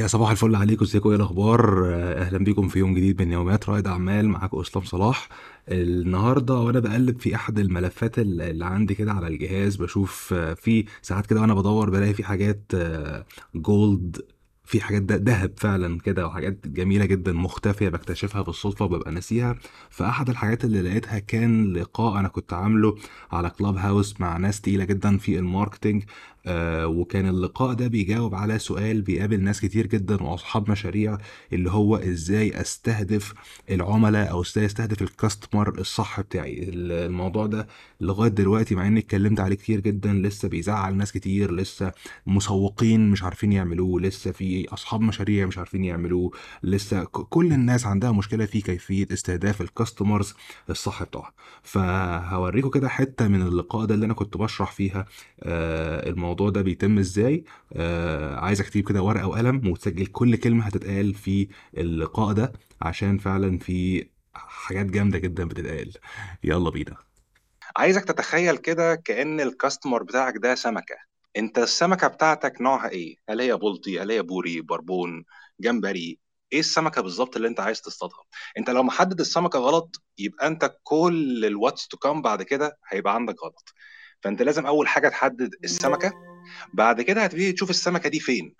يا صباح الفل عليكم ازيكم؟ إيه الاخبار؟ أهلا بيكم في يوم جديد من يوميات رائد اعمال معاكم اسلام صلاح. النهارده وأنا بقلب في احد الملفات ال- اللي عندي كده على الجهاز بشوف في ساعات كده وأنا بدور بلاقي في حاجات gold في حاجات ده ذهب فعلا كده وحاجات جميلة جدا مختفية بكتشفها بالصدفة وببقى ناسيها. فأحد الحاجات اللي لقيتها كان لقاء أنا كنت عامله على Clubhouse مع ناس تقيلة جدا في ال marketing. آه وكان اللقاء ده بيجاوب على سؤال بيقابل ناس كتير جدا وأصحاب مشاريع اللي هو إزاي أستهدف العملاء أو إزاي أستهدف الكاستمر الصح بتاعي. ال- الموضوع ده لغاية دلوقتي مع إني اتكلمت عليه كتير جدا لسه بيزعل ناس كتير لسه مسوقين مش عارفين يعملوه لسه في أصحاب مشاريع مش عارفين يعملوه لسه كل الناس عندها مشكلة في كيفية استهداف الكاستمرز الصح بتوعها فهوريكم كده حتة من اللقاء ده اللي أنا كنت بشرح فيها آه الموضوع ده بيتم إزاي؟ آه عايزك تجيب كده ورقة وقلم وتسجل كل كلمة هتتقال في اللقاء ده عشان فعلا في حاجات جامدة جدا بتتقال. يلا بينا. عايزك تتخيل كده كأن الكاستمر بتاعك ده سمكة. أنت السمكة بتاعتك نوعها إيه؟ هل هي بلطي؟ هل هي بوري؟ بربون؟ جمبري؟ إيه السمكة بالظبط اللي أنت عايز تصطادها؟ أنت لو محدد السمكة غلط يبقى أنت كل ال what's to come بعد كده هيبقى عندك غلط. فأنت لازم أول حاجة تحدد السمكة. بعد كده هتبتدي تشوف السمكة دي فين.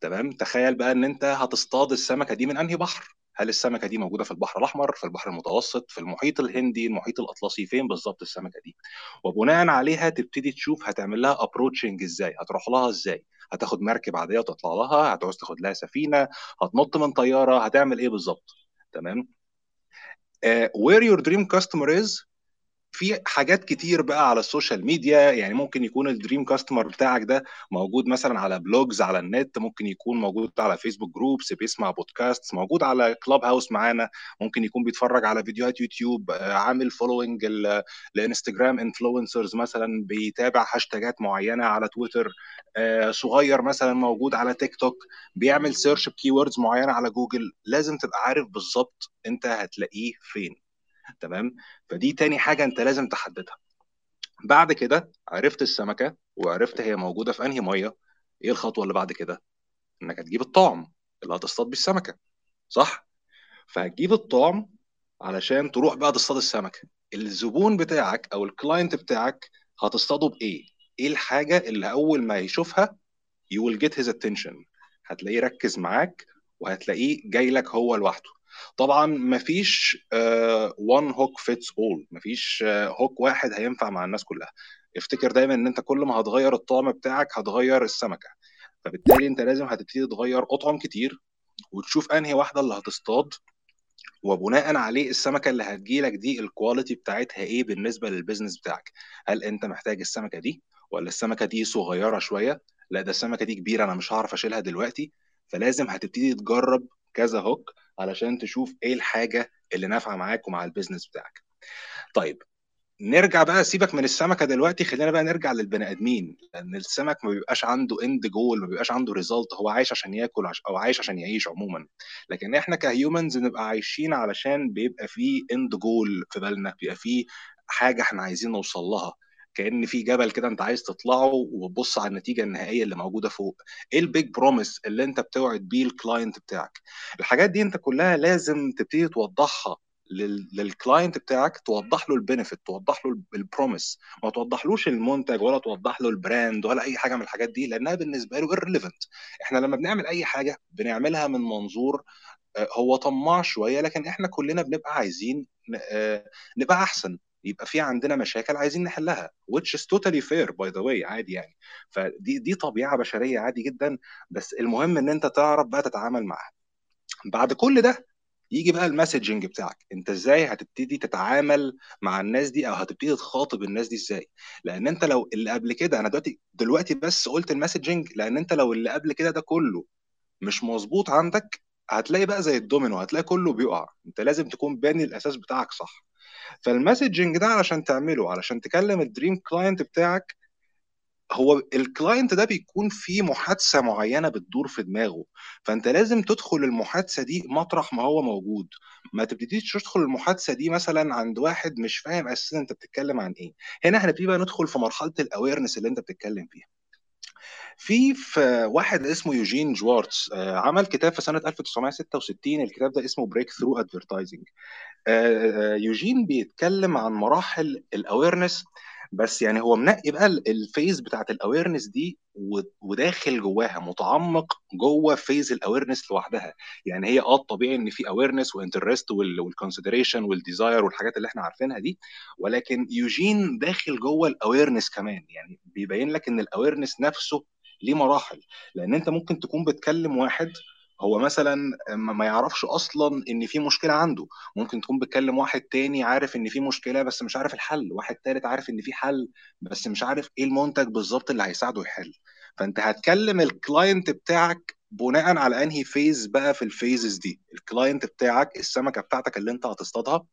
تمام؟ تخيل بقى إن أنت هتصطاد السمكة دي من أنهي بحر. هل السمكة دي موجودة في البحر الأحمر في البحر المتوسط في المحيط الهندي المحيط الأطلسي؟ فين بالظبط السمكة دي؟ وبناء عليها تبتدي تشوف هتعمل لها approaching إزاي هتروح لها إزاي؟ هتاخد مركب عادية وتطلع لها هتعوز تاخد لها سفينة هتنط من طيارة هتعمل إيه بالظبط؟ تمام؟ uh, where your dream customer is في حاجات كتير بقى على ال social media يعني ممكن يكون ال dream customer بتاعك ده موجود مثلا على blogs على النت ممكن يكون موجود على Facebook groups بيسمع بودكاست موجود على Clubhouse معانا ممكن يكون بيتفرج على فيديوهات يوتيوب آه، عامل following ل Instagram influencers مثلا بيتابع هاشتاجات معينة على تويتر آه، صغير مثلا موجود على تيك توك بيعمل search ب keywords معينة على جوجل لازم تبقى عارف بالظبط أنت هتلاقيه فين. تمام؟ فدي تاني حاجة أنت لازم تحددها. بعد كده عرفت السمكة وعرفت هي موجودة في أنهي مية إيه الخطوة اللي بعد كده؟ إنك هتجيب الطعم اللي هتصطاد بيه السمكة صح؟ فهتجيب الطعم علشان تروح بقى تصطاد السمكة. الزبون بتاعك أو ال client بتاعك هتصطاده بإيه؟ إيه الحاجة اللي أول ما يشوفها you get his attention هتلاقيه ركز معاك وهتلاقيه جاي لك هو لوحده. طبعا مفيش one hook fits all مفيش hook واحد هينفع مع الناس كلها. افتكر دايما إن أنت كل ما هتغير الطعم بتاعك هتغير السمكة. فبالتالي أنت لازم هتبتدي تغير أطعم كتير وتشوف أنهي واحدة اللي هتصطاد وبناء عليه السمكة اللي هتجيلك دي ال quality بتاعتها إيه بالنسبة لل business بتاعك. هل أنت محتاج السمكة دي ولا السمكة دي صغيرة شوية؟ لا ده السمكة دي كبيرة أنا مش هعرف أشيلها دلوقتي. فلازم هتبتدي تجرب كذا hook علشان تشوف إيه الحاجة اللي نافعة معاك ومع ال business بتاعك. طيب نرجع بقى سيبك من السمكة دلوقتي خلينا بقى نرجع للبني آدمين لأن السمك ما بيبقاش عنده end goal ما بيبقاش عنده result هو عايش عشان ياكل أو عايش عشان يعيش عموما. لكن إحنا ك humans بنبقى عايشين علشان بيبقى فيه end goal في بالنا بيبقى فيه حاجة إحنا عايزين نوصل لها. كأن في جبل كده أنت عايز تطلعه وتبص على النتيجة النهائية اللي موجودة فوق. إيه ال big promise اللي أنت بتوعد بيه ال client بتاعك؟ الحاجات دي أنت كلها لازم تبتدي توضحها لل- لل client بتاعك توضح له ال benefit توضح له ال promise ما توضحلوش المنتج ولا توضح له ال brand ولا أي حاجة من الحاجات دي لأنها بالنسبة له irrelevant. إحنا لما بنعمل أي حاجة بنعملها من منظور آه، هو طماع شوية لكن إحنا كلنا بنبقى عايزين آه، نبقى أحسن. يبقى في عندنا مشاكل عايزين نحلها which is totally fair by the way عادي يعني. فدي دي طبيعة بشرية عادي جدا بس المهم إن أنت تعرف بقى تتعامل معاها. بعد كل ده يجي بقى المسجنج بتاعك. أنت إزاي هتبتدي تتعامل مع الناس دي أو هتبتدي تخاطب الناس دي إزاي؟ لأن أنت لو اللي قبل كده أنا دلوقتي دلوقتي بس قلت المسجنج لأن أنت لو اللي قبل كده ده كله مش مظبوط عندك هتلاقي بقى زي الدومينو هتلاقي كله بيقع. انت لازم تكون باني الأساس بتاعك صح. فال messaging ده علشان تعمله علشان تكلم ال dream client بتاعك هو ال client ده بيكون في محادثة معينة بتدور في دماغه. فانت لازم تدخل المحادثة دي مطرح ما هو موجود. ما تبتديش تدخل المحادثة دي مثلا عند واحد مش فاهم أساسا أنت بتتكلم عن إيه. هنا هنبتدي بقى ندخل في مرحلة ال awareness اللي أنت بتتكلم فيها. في في واحد اسمه يوجين شوارتز آه، عمل كتاب في سنة 1966 الكتاب ده اسمه Breakthrough Advertising يوجين بيتكلم عن مراحل ال awareness بس يعني هو منقي بقى ال- ال phase بتاعت ال awareness دي وداخل جواها متعمق جوه phase ال awareness لوحدها. يعني هي آه طبيعي إن في awareness و interest وال consideration وال desire والحاجات اللي إحنا عارفينها دي ولكن يوجين داخل جوه ال awareness كمان. يعني بيبين لك إن ال awareness نفسه ليه مراحل. لأن أنت ممكن تكون بتكلم واحد هو مثلا ما يعرفش أصلا إن في مشكلة عنده. ممكن تكون بتكلم واحد تاني عارف إن في مشكلة بس مش عارف الحل واحد تالت عارف إن في حل بس مش عارف إيه المنتج بالظبط اللي هيساعده يحل. فأنت هتكلم ال client بتاعك بناء على أنهي phase بقى في ال phases دي. ال client بتاعك السمكة بتاعتك اللي أنت هتصطادها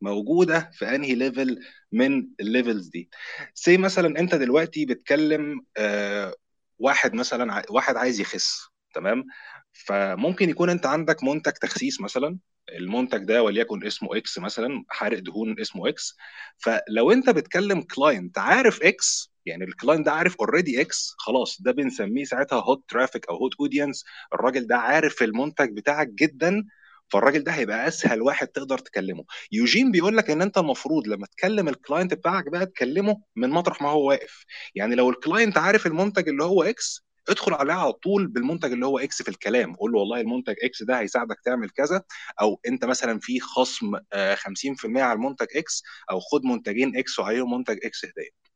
موجودة في أنهي level من ال levels دي. Say مثلا أنت دلوقتي بتكلم آه واحد مثلا واحد عايز يخس. تمام؟ فممكن يكون انت عندك منتج تخسيس مثلا المنتج ده وليكن اسمه إكس مثلا حارق دهون اسمه إكس فلو انت بتكلم client عارف X يعني ال client ده عارف already X خلاص ده بنسميه ساعتها hot traffic أو hot audience الراجل ده عارف المنتج بتاعك جدا فالراجل ده هيبقى أسهل واحد تقدر تكلمه. يوجين بيقول لك إن أنت المفروض لما تكلم ال client بتاعك بقى تكلمه من مطرح ما هو واقف. يعني لو ال client عارف المنتج اللي هو X ادخل عليه على طول بالمنتج اللي هو X في الكلام. قول له والله المنتج X ده هيساعدك تعمل كذا. أو أنت مثلا في خصم آه، 50% على المنتج إكس أو خد منتجين إكس وعليهم منتج إكس هدية.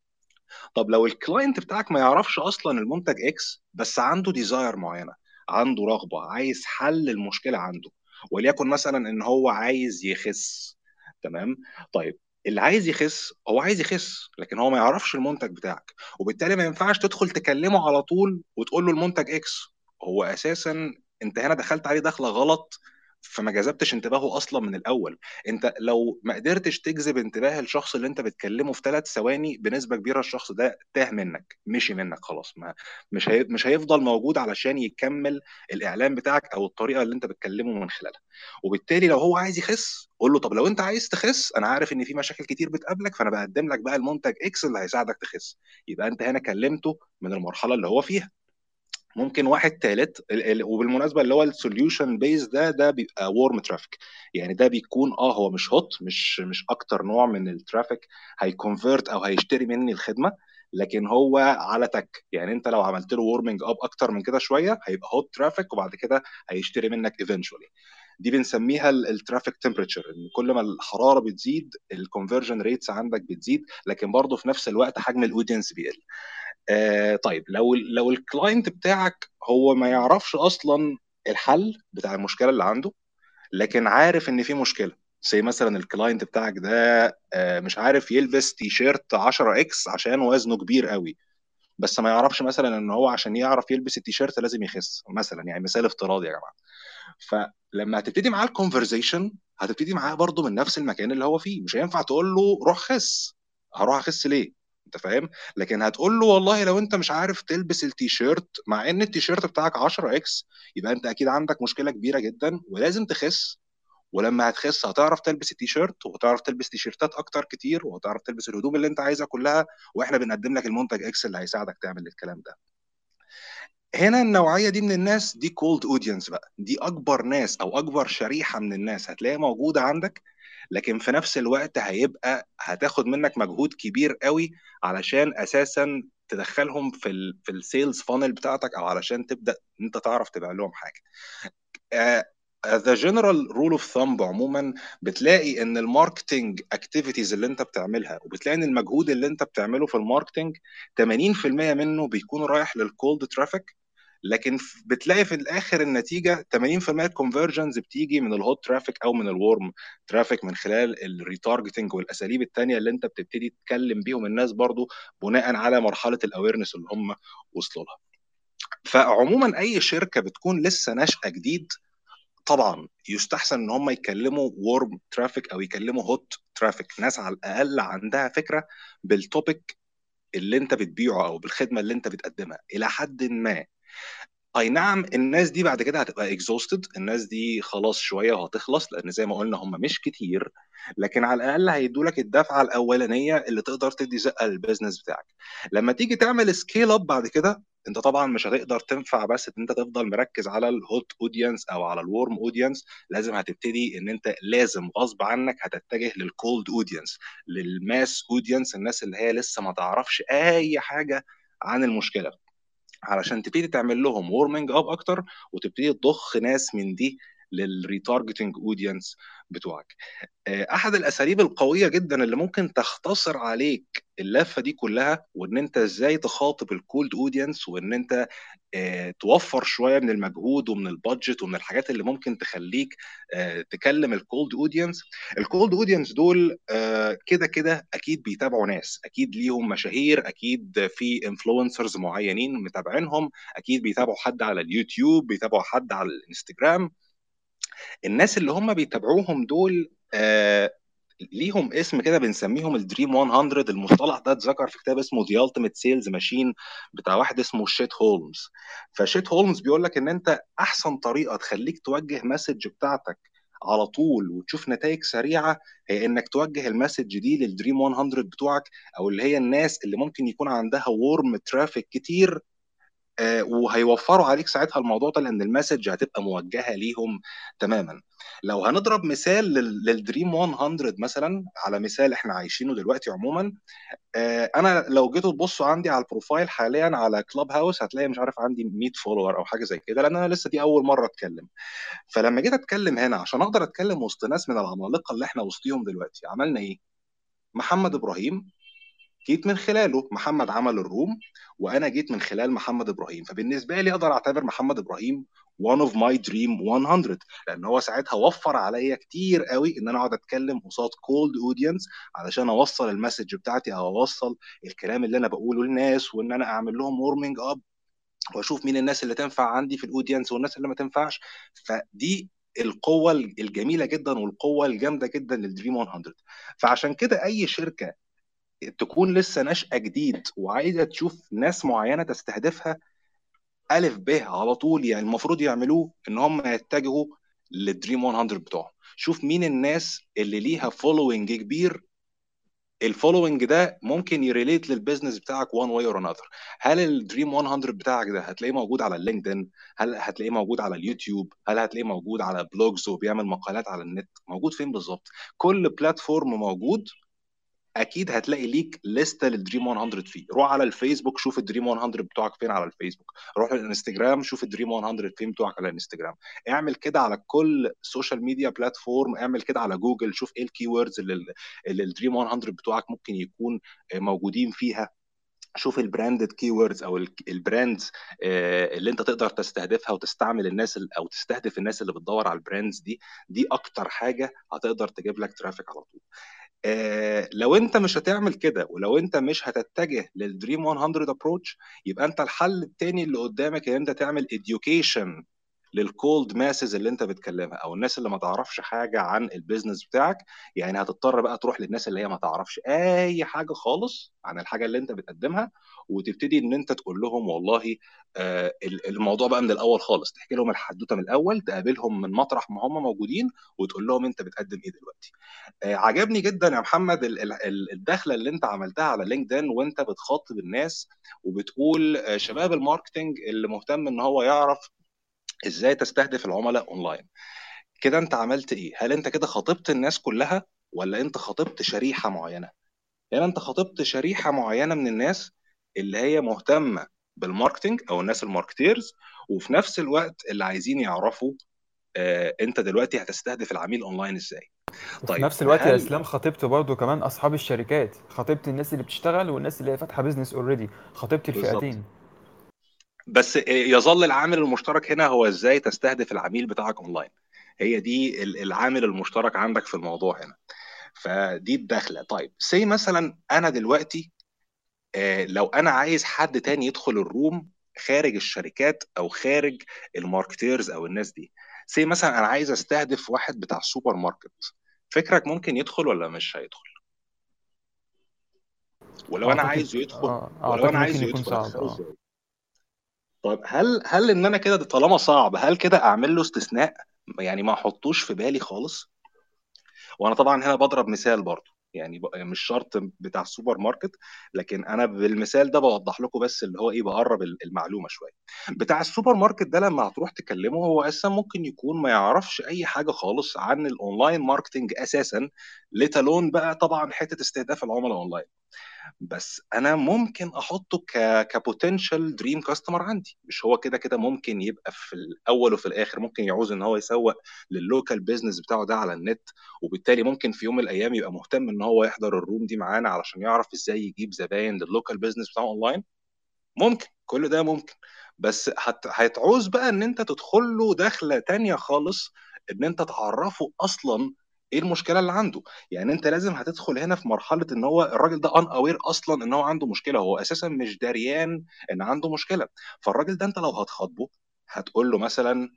طب لو ال client بتاعك ما يعرفش أصلا المنتج X بس عنده desire معينة عنده رغبة عايز حل المشكلة عنده وليكن مثلا إن هو عايز يخس تمام؟ طيب اللي عايز يخس هو عايز يخس لكن هو ما يعرفش المنتج بتاعك وبالتالي ما ينفعش تدخل تكلمه على طول وتقول له المنتج إكس هو أساسا أنت هنا دخلت عليه دخلة غلط فما جذبتش انتباهه أصلا من الأول. أنت لو ما قدرتش تجذب انتباه الشخص اللي أنت بتكلمه في ثلاث ثواني بنسبة كبيرة الشخص ده تاه منك مشي منك خلاص. ما مش هي مش هيفضل موجود علشان يكمل الإعلان بتاعك أو الطريقة اللي أنت بتكلمه من خلالها. وبالتالي لو هو عايز يخس قول له طب لو أنت عايز تخس أنا عارف إن في مشاكل كتير بتقابلك فأنا بقدم لك بقى المنتج X اللي هيساعدك تخس. يبقى أنت هنا كلمته من المرحلة اللي هو فيها. ممكن واحد ال- وبالمناسبة اللي هو ال solution phase ده ده بيبقى warm traffic يعني ده بيكون آه هو مش hot مش مش أكتر نوع من ال traffic هي convert أو هيشتري مني الخدمة لكن هو على تك يعني أنت لو عملت له warming up أكتر من كده شوية هيبقى hot traffic وبعد كده هيشتري منك eventually دي بنسميها ال traffic temperature إن كل ما الحرارة بتزيد ال conversion rates عندك بتزيد لكن برضه في نفس الوقت حجم ال audience بيقل. آه طيب لو لو ال client بتاعك هو ما يعرفش أصلا الحل بتاع المشكلة اللي عنده لكن عارف إن في مشكلة زي مثلا ال client بتاعك ده آه مش عارف يلبس تي شيرت 10 X عشان وزنه كبير قوي بس ما يعرفش مثلا إن هو عشان يعرف يلبس التيشيرت لازم يخس مثلا يعني مثال افتراضي يا جماعة. فلما هتبتدي معاه ال conversation هتبتدي معاه برضه من نفس المكان اللي هو فيه مش هينفع تقول له روح خس. هروح أخس ليه؟ انت فاهم؟ لكن هتقول له والله لو انت مش عارف تلبس التيشيرت مع ان التيشيرت بتاعك 10 X يبقى انت أكيد عندك مشكلة كبيرة جدا ولازم تخس. ولما هتخس هتعرف تلبس التيشيرت وهتعرف تلبس تيشيرتات أكتر كتير وهتعرف تلبس الهدوم اللي انت عايزها كلها وإحنا بنقدم لك المنتج X اللي هيساعدك تعمل الكلام ده. هنا النوعية دي من الناس دي cold audience بقى دي أكبر ناس أو أكبر شريحة من الناس هتلاقيها موجودة عندك. لكن في نفس الوقت هيبقى هتاخد منك مجهود كبير قوي علشان أساسا تدخلهم في ال في ال sales funnel بتاعتك أو علشان تبدأ أنت تعرف تبيع لهم حاجة. The general rule of thumb عموما بتلاقي إن ال marketing activities اللي أنت بتعملها وبتلاقي إن المجهود اللي أنت بتعمله في ال marketing 80% منه بيكون رايح لل cold traffic لكن بتلاقي في الآخر النتيجة 80% ال conversions بتيجي من ال hot traffic أو من ال warm traffic من خلال ال retargeting والأساليب التانية اللي أنت بتبتدي تكلم بيهم الناس برضو بناء على مرحلة ال awareness اللي هم وصلوا لها. فعموما أي شركة بتكون لسه ناشئة جديد طبعا يستحسن إن هم يكلموا warm traffic أو يكلموا hot traffic ناس على الأقل عندها فكرة بال topic اللي أنت بتبيعه أو بالخدمة اللي أنت بتقدمها. إلى حد ما أي نعم الناس دي بعد كده هتبقى exhausted الناس دي خلاص شوية وهتخلص لأن زي ما قلنا هم مش كتير لكن على الأقل هيدوا لك الدفعة الأولانية اللي تقدر تدي زقة لل business بتاعك. لما تيجي تعمل scale up بعد كده أنت طبعا مش هتقدر تنفع بس إن أنت تفضل مركز على ال hot audience أو على ال warm audience لازم هتبتدي إن أنت لازم غصب عنك هتتجه لل cold audience لل mass audience الناس اللي هي لسه ما تعرفش أي حاجة عن المشكلة. علشان تبتدي تعمل لهم warming up أكتر وتبتدي تضخ ناس من دي لل retargeting audience بتوعك. آه، أحد الأساليب القوية جدا اللي ممكن تختصر عليك اللفة دي كلها وإن أنت إزاي تخاطب ال cold audience وإن أنت آه، توفر شوية من المجهود ومن ال budget ومن الحاجات اللي ممكن تخليك آه، تكلم ال cold audience ال cold audience دول كده كده أكيد بيتابعوا ناس أكيد ليهم مشاهير أكيد في influencers معينين متابعينهم أكيد بيتابعوا حد على اليوتيوب بيتابعوا حد على الإنستجرام. الناس اللي هم بيتابعوهم دول آه ليهم اسم كده بنسميهم ال dream 100 المصطلح ده اتذكر في كتاب اسمه The Ultimate Sales Machine بتاع واحد اسمه Chet Holmes ف Chet Holmes بيقول لك إن أنت أحسن طريقة تخليك توجه message بتاعتك على طول وتشوف نتائج سريعة هي إنك توجه ال message دي لل dream 100 بتوعك أو اللي هي الناس اللي ممكن يكون عندها warm traffic كتير آه، وهيوفروا عليك ساعتها الموضوع ده لأن ال message هتبقى موجهة ليهم تماما. لو هنضرب مثال لل dream 100 مثلا على مثال إحنا عايشينه دلوقتي عموما آه، أنا لو جيتوا تبصوا عندي على ال profile حاليا على Clubhouse هتلاقي مش عارف عندي 100 follower أو حاجة زي كده لأن أنا لسه دي أول مرة أتكلم. فلما جيت أتكلم هنا عشان أقدر أتكلم وسط ناس من العمالقة اللي إحنا وسطيهم دلوقتي عملنا إيه؟ محمد إبراهيم جيت من خلاله محمد عمل ال room وأنا جيت من خلال محمد إبراهيم. فبالنسبة لي أقدر أعتبر محمد إبراهيم one of my dream 100 لأن هو ساعتها وفر عليا كتير قوي إن أنا أقعد أتكلم قصاد cold audience علشان أوصل ال message بتاعتي أو أوصل الكلام اللي أنا بقوله للناس وإن أنا أعمل لهم warming up وأشوف مين الناس اللي تنفع عندي في ال audience والناس اللي ما تنفعش. فدي القوة الجميلة جدا والقوة الجامدة جدا لل dream 100 فعشان كده أي شركة تكون لسه ناشئة جديد وعايزة تشوف ناس معينة تستهدفها ألف ب على طول يعني المفروض يعملوه إن هم يتجهوا لل dream 100 بتوعهم. شوف مين الناس اللي ليها following كبير. ال following ده ممكن يـ relate لل business بتاعك one way or another هل ال dream 100 بتاعك ده هتلاقيه موجود على LinkedIn هل هتلاقيه موجود على اليوتيوب؟ هل هتلاقيه موجود على blogs وبيعمل مقالات على النت؟ موجود فين بالظبط؟ كل platform موجود أكيد هتلاقي ليك لستة لل dream 100 فيه. روح على الفيسبوك شوف ال dream 100 بتوعك فين على الفيسبوك. روح الإنستجرام شوف ال dream 100 فين بتوعك على الإنستجرام. اعمل كده على كل social media platform اعمل كده على جوجل شوف إيه ال keywords اللي, ال dream 100 بتوعك ممكن يكون موجودين فيها. شوف ال branded keywords أو ال brands اللي أنت تقدر تستهدفها وتستعمل الناس أو تستهدف الناس اللي بتدور على ال brands دي. دي أكتر حاجة هتقدر تجيب لك traffic على طول. آه لو انت مش هتعمل كده ولو انت مش هتتجه لل dream 100 approach يبقى انت الحل التاني اللي قدامك ان انت تعمل education. لل cold masses اللي انت بتكلمها أو الناس اللي ما تعرفش حاجة عن ال business بتاعك يعني هتضطر بقى تروح للناس اللي هي ما تعرفش أي حاجة خالص عن الحاجة اللي انت بتقدمها وتبتدي إن انت تقول لهم والله آه الموضوع بقى من الأول خالص. تحكي لهم الحدوتة من الأول تقابلهم من مطرح ما هم موجودين وتقول لهم أنت بتقدم إيه دلوقتي. آه عجبني جدا يا محمد الدخلة اللي انت عملتها على LinkedIn وانت بتخاطب الناس وبتقول آه شباب ال marketing اللي مهتم إن هو يعرف إزاي تستهدف العملاء اونلاين. كده انت عملت إيه؟ هل انت كده خاطبت الناس كلها ولا انت خاطبت شريحة معينة؟ يعني انت خاطبت شريحة معينة من الناس اللي هي مهتمة بال marketing أو الناس ال marketers وفي نفس الوقت اللي عايزين يعرفوا آه انت دلوقتي هتستهدف العميل اونلاين إزاي؟ طيب في نفس الوقت يا اسلام خاطبت برضه كمان اصحاب الشركات. خاطبت الناس اللي بتشتغل والناس اللي هي فاتحة business already خاطبت الفئتين. بس يظل العامل المشترك هنا هو إزاي تستهدف العميل بتاعك أونلاين. هي دي العامل المشترك عندك في الموضوع هنا. فدي الدخلة. طيب say مثلا أنا دلوقتي لو أنا عايز حد تاني يدخل ال room خارج الشركات أو خارج ال marketers أو الناس دي. say مثلا أنا عايز أستهدف واحد بتاع سوبر ماركت. فكرك ممكن يدخل ولا مش هيدخل؟ ولو أنا عايزه يدخل آه. ولو أنا عايزه يدخل طيب هل هل إن أنا كده طالما صعب هل كده أعمل له استثناء؟ يعني ما أحطوش في بالي خالص؟ وأنا طبعا هنا بضرب مثال برضو يعني ب- مش شرط بتاع السوبر ماركت لكن أنا بالمثال ده بوضح لكم بس اللي هو إيه بقرب ال- المعلومة شوية. بتاع السوبر ماركت ده لما هتروح تكلمه هو أساسا ممكن يكون ما يعرفش أي حاجة خالص عن ال online marketing أساسا let alone بقى طبعا حتة استهداف العملاء أونلاين. بس أنا ممكن أحطه ك ك potential dream customer عندي. مش هو كده كده ممكن يبقى في الأول وفي الآخر ممكن يعوز إن هو يسوق لل local business بتاعه ده على النت وبالتالي ممكن في يوم من الأيام يبقى مهتم إن هو يحضر ال room دي معانا علشان يعرف إزاي يجيب زباين لل local business بتاعه اونلاين ممكن كل ده ممكن. بس هت... هتعوز بقى إن أنت تدخل له دخلة تانية خالص إن أنت تعرفه أصلا إيه المشكلة اللي عنده؟ يعني أنت لازم هتدخل هنا في مرحلة إن هو الراجل ده unaware أصلا إن هو عنده مشكلة هو أساسا مش دريان إن عنده مشكلة. فالراجل ده أنت لو هتخاطبه هتقول له مثلا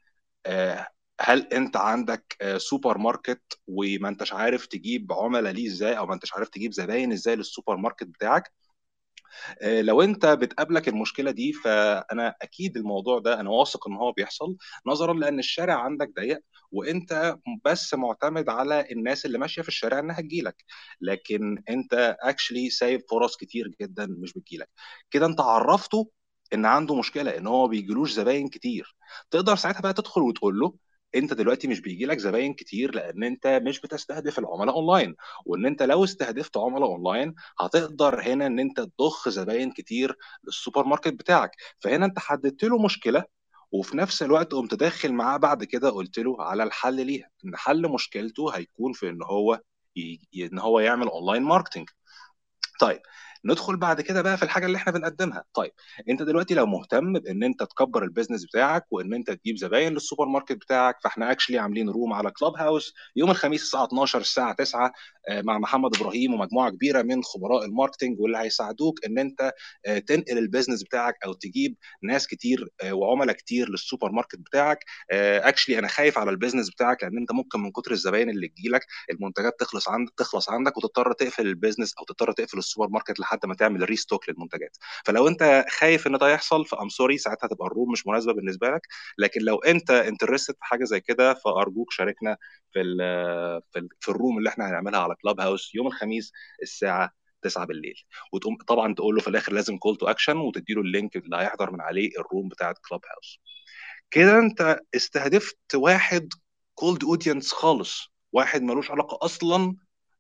آه، هل أنت عندك آه، سوبر ماركت وما أنتش عارف تجيب عملاء ليه إزاي أو ما أنتش عارف تجيب زباين إزاي للسوبر ماركت بتاعك؟ لو انت بتقابلك المشكلة دي فأنا أكيد الموضوع ده أنا واثق إن هو بيحصل نظرا لأن الشارع عندك ضيق وأنت بس معتمد على الناس اللي ماشية في الشارع إنها تجيلك. لكن أنت actually سايب فرص كتير جدا مش بتجيلك. كده أنت عرفته إن عنده مشكلة إن هو بيجيلوش زباين كتير. تقدر ساعتها بقى تدخل وتقول له انت دلوقتي مش بيجي لك زباين كتير لأن انت مش بتستهدف العملاء اونلاين. وان انت لو استهدفت عملاء اونلاين هتقدر هنا ان انت تضخ زباين كتير للسوبر ماركت بتاعك. فهنا انت حددت له مشكلة وفي نفس الوقت قمت داخل معاه بعد كده قلت له على الحل ليها. إن حل مشكلته هيكون في إن هو ي... إن هو يعمل online marketing طيب ندخل بعد كده بقى في الحاجة اللي إحنا بنقدمها. طيب انت دلوقتي لو مهتم بان انت تكبر ال business بتاعك وان انت تجيب زباين للسوبر ماركت بتاعك فاحنا actually عاملين room على كلاب هاوس يوم الخميس الساعة 12 الساعة 9 آه، مع محمد إبراهيم ومجموعة كبيرة من خبراء ال marketing واللي هيساعدوك ان انت آه، تنقل ال business بتاعك أو تجيب ناس كتير آه، وعملاء كتير للسوبر ماركت بتاعك. actually أنا خايف على ال business بتاعك لأن انت ممكن من كتر الزباين اللي تجيلك المنتجات تخلص عندك تخلص عندك وتضطر تقفل ال business أو تضطر تقفل السوبر ماركت لحد ما تعمل restock للمنتجات. فلو انت خايف ان ده يحصل ف I'm sorry ساعتها تبقى ال room مش مناسبة بالنسبة لك. لكن لو انت interested في حاجة زي كده فأرجوك شاركنا في ال في, ال في ال room اللي إحنا هنعملها على كلاب هاوس يوم الخميس الساعة 9 بالليل. وتقوم طبعا تقول له في الآخر لازم call to action وتدي له ال link اللي هيحضر من عليه ال room بتاعت كلاب هاوس كده انت استهدفت واحد cold audience خالص واحد ملوش علاقة أصلا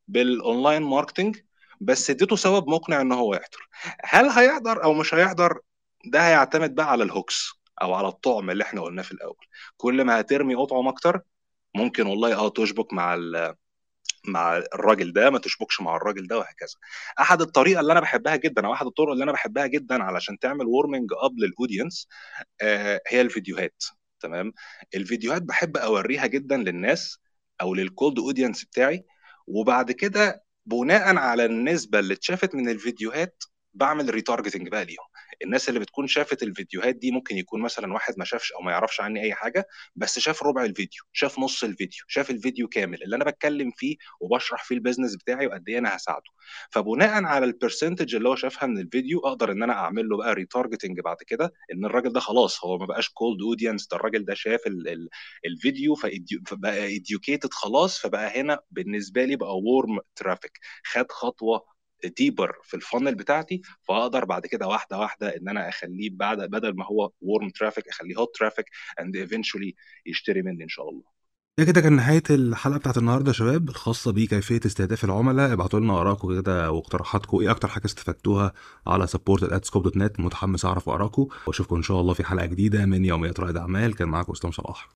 بال online marketing بس اديته سبب مقنع ان هو يحضر. هل هيحضر أو مش هيحضر؟ ده هيعتمد بقى على ال hooks أو على الطعم اللي إحنا قلناه في الأول. كل ما هترمي أطعم أكتر ممكن والله آه تشبك مع مع الراجل ده ما تشبكش مع الراجل ده وهكذا. أحد الطريقة اللي أنا بحبها جدا أو أحد الطرق اللي أنا بحبها جدا علشان تعمل warming up لل audience هي الفيديوهات. تمام؟ الفيديوهات بحب أوريها جدا للناس أو لل cold audience بتاعي وبعد كده بناء على النسبة اللي اتشافت من الفيديوهات بعمل retargeting بقى ليهم. الناس اللي بتكون شافت الفيديوهات دي ممكن يكون مثلا واحد ما شافش أو ما يعرفش عني أي حاجة بس شاف ربع الفيديو شاف نص الفيديو شاف الفيديو كامل. اللي أنا بتكلم فيه وبشرح فيه ال business بتاعي وقد إيه أنا هساعده. فبناء على ال percentage اللي هو شافها من الفيديو أقدر إن أنا أعمل له بقى retargeting بعد كده إن الراجل ده خلاص هو ما بقاش cold audience ده الراجل ده شاف ال ال الفيديو فبقى educated خلاص فبقى هنا بالنسبة لي بقى warm traffic خد خطوة deeper في ال funnel بتاعتي فأقدر بعد كده واحدة واحدة إن أنا أخليه بعد بدل ما هو warm traffic أخليه hot traffic and eventually يشتري مني إن شاء الله. ده كده كان نهاية الحلقة بتاعت النهاردة يا شباب الخاصة بكيفية استهداف العملاء. ابعتوا لنا آراءكم كده واقتراحاتكم إيه أكتر حاجة استفدتوها على support@scope.net متحمس أعرف آراءكم وأشوفكم إن شاء الله في حلقة جديدة من يوميات رائد أعمال. كان معاكم إسلام صلاح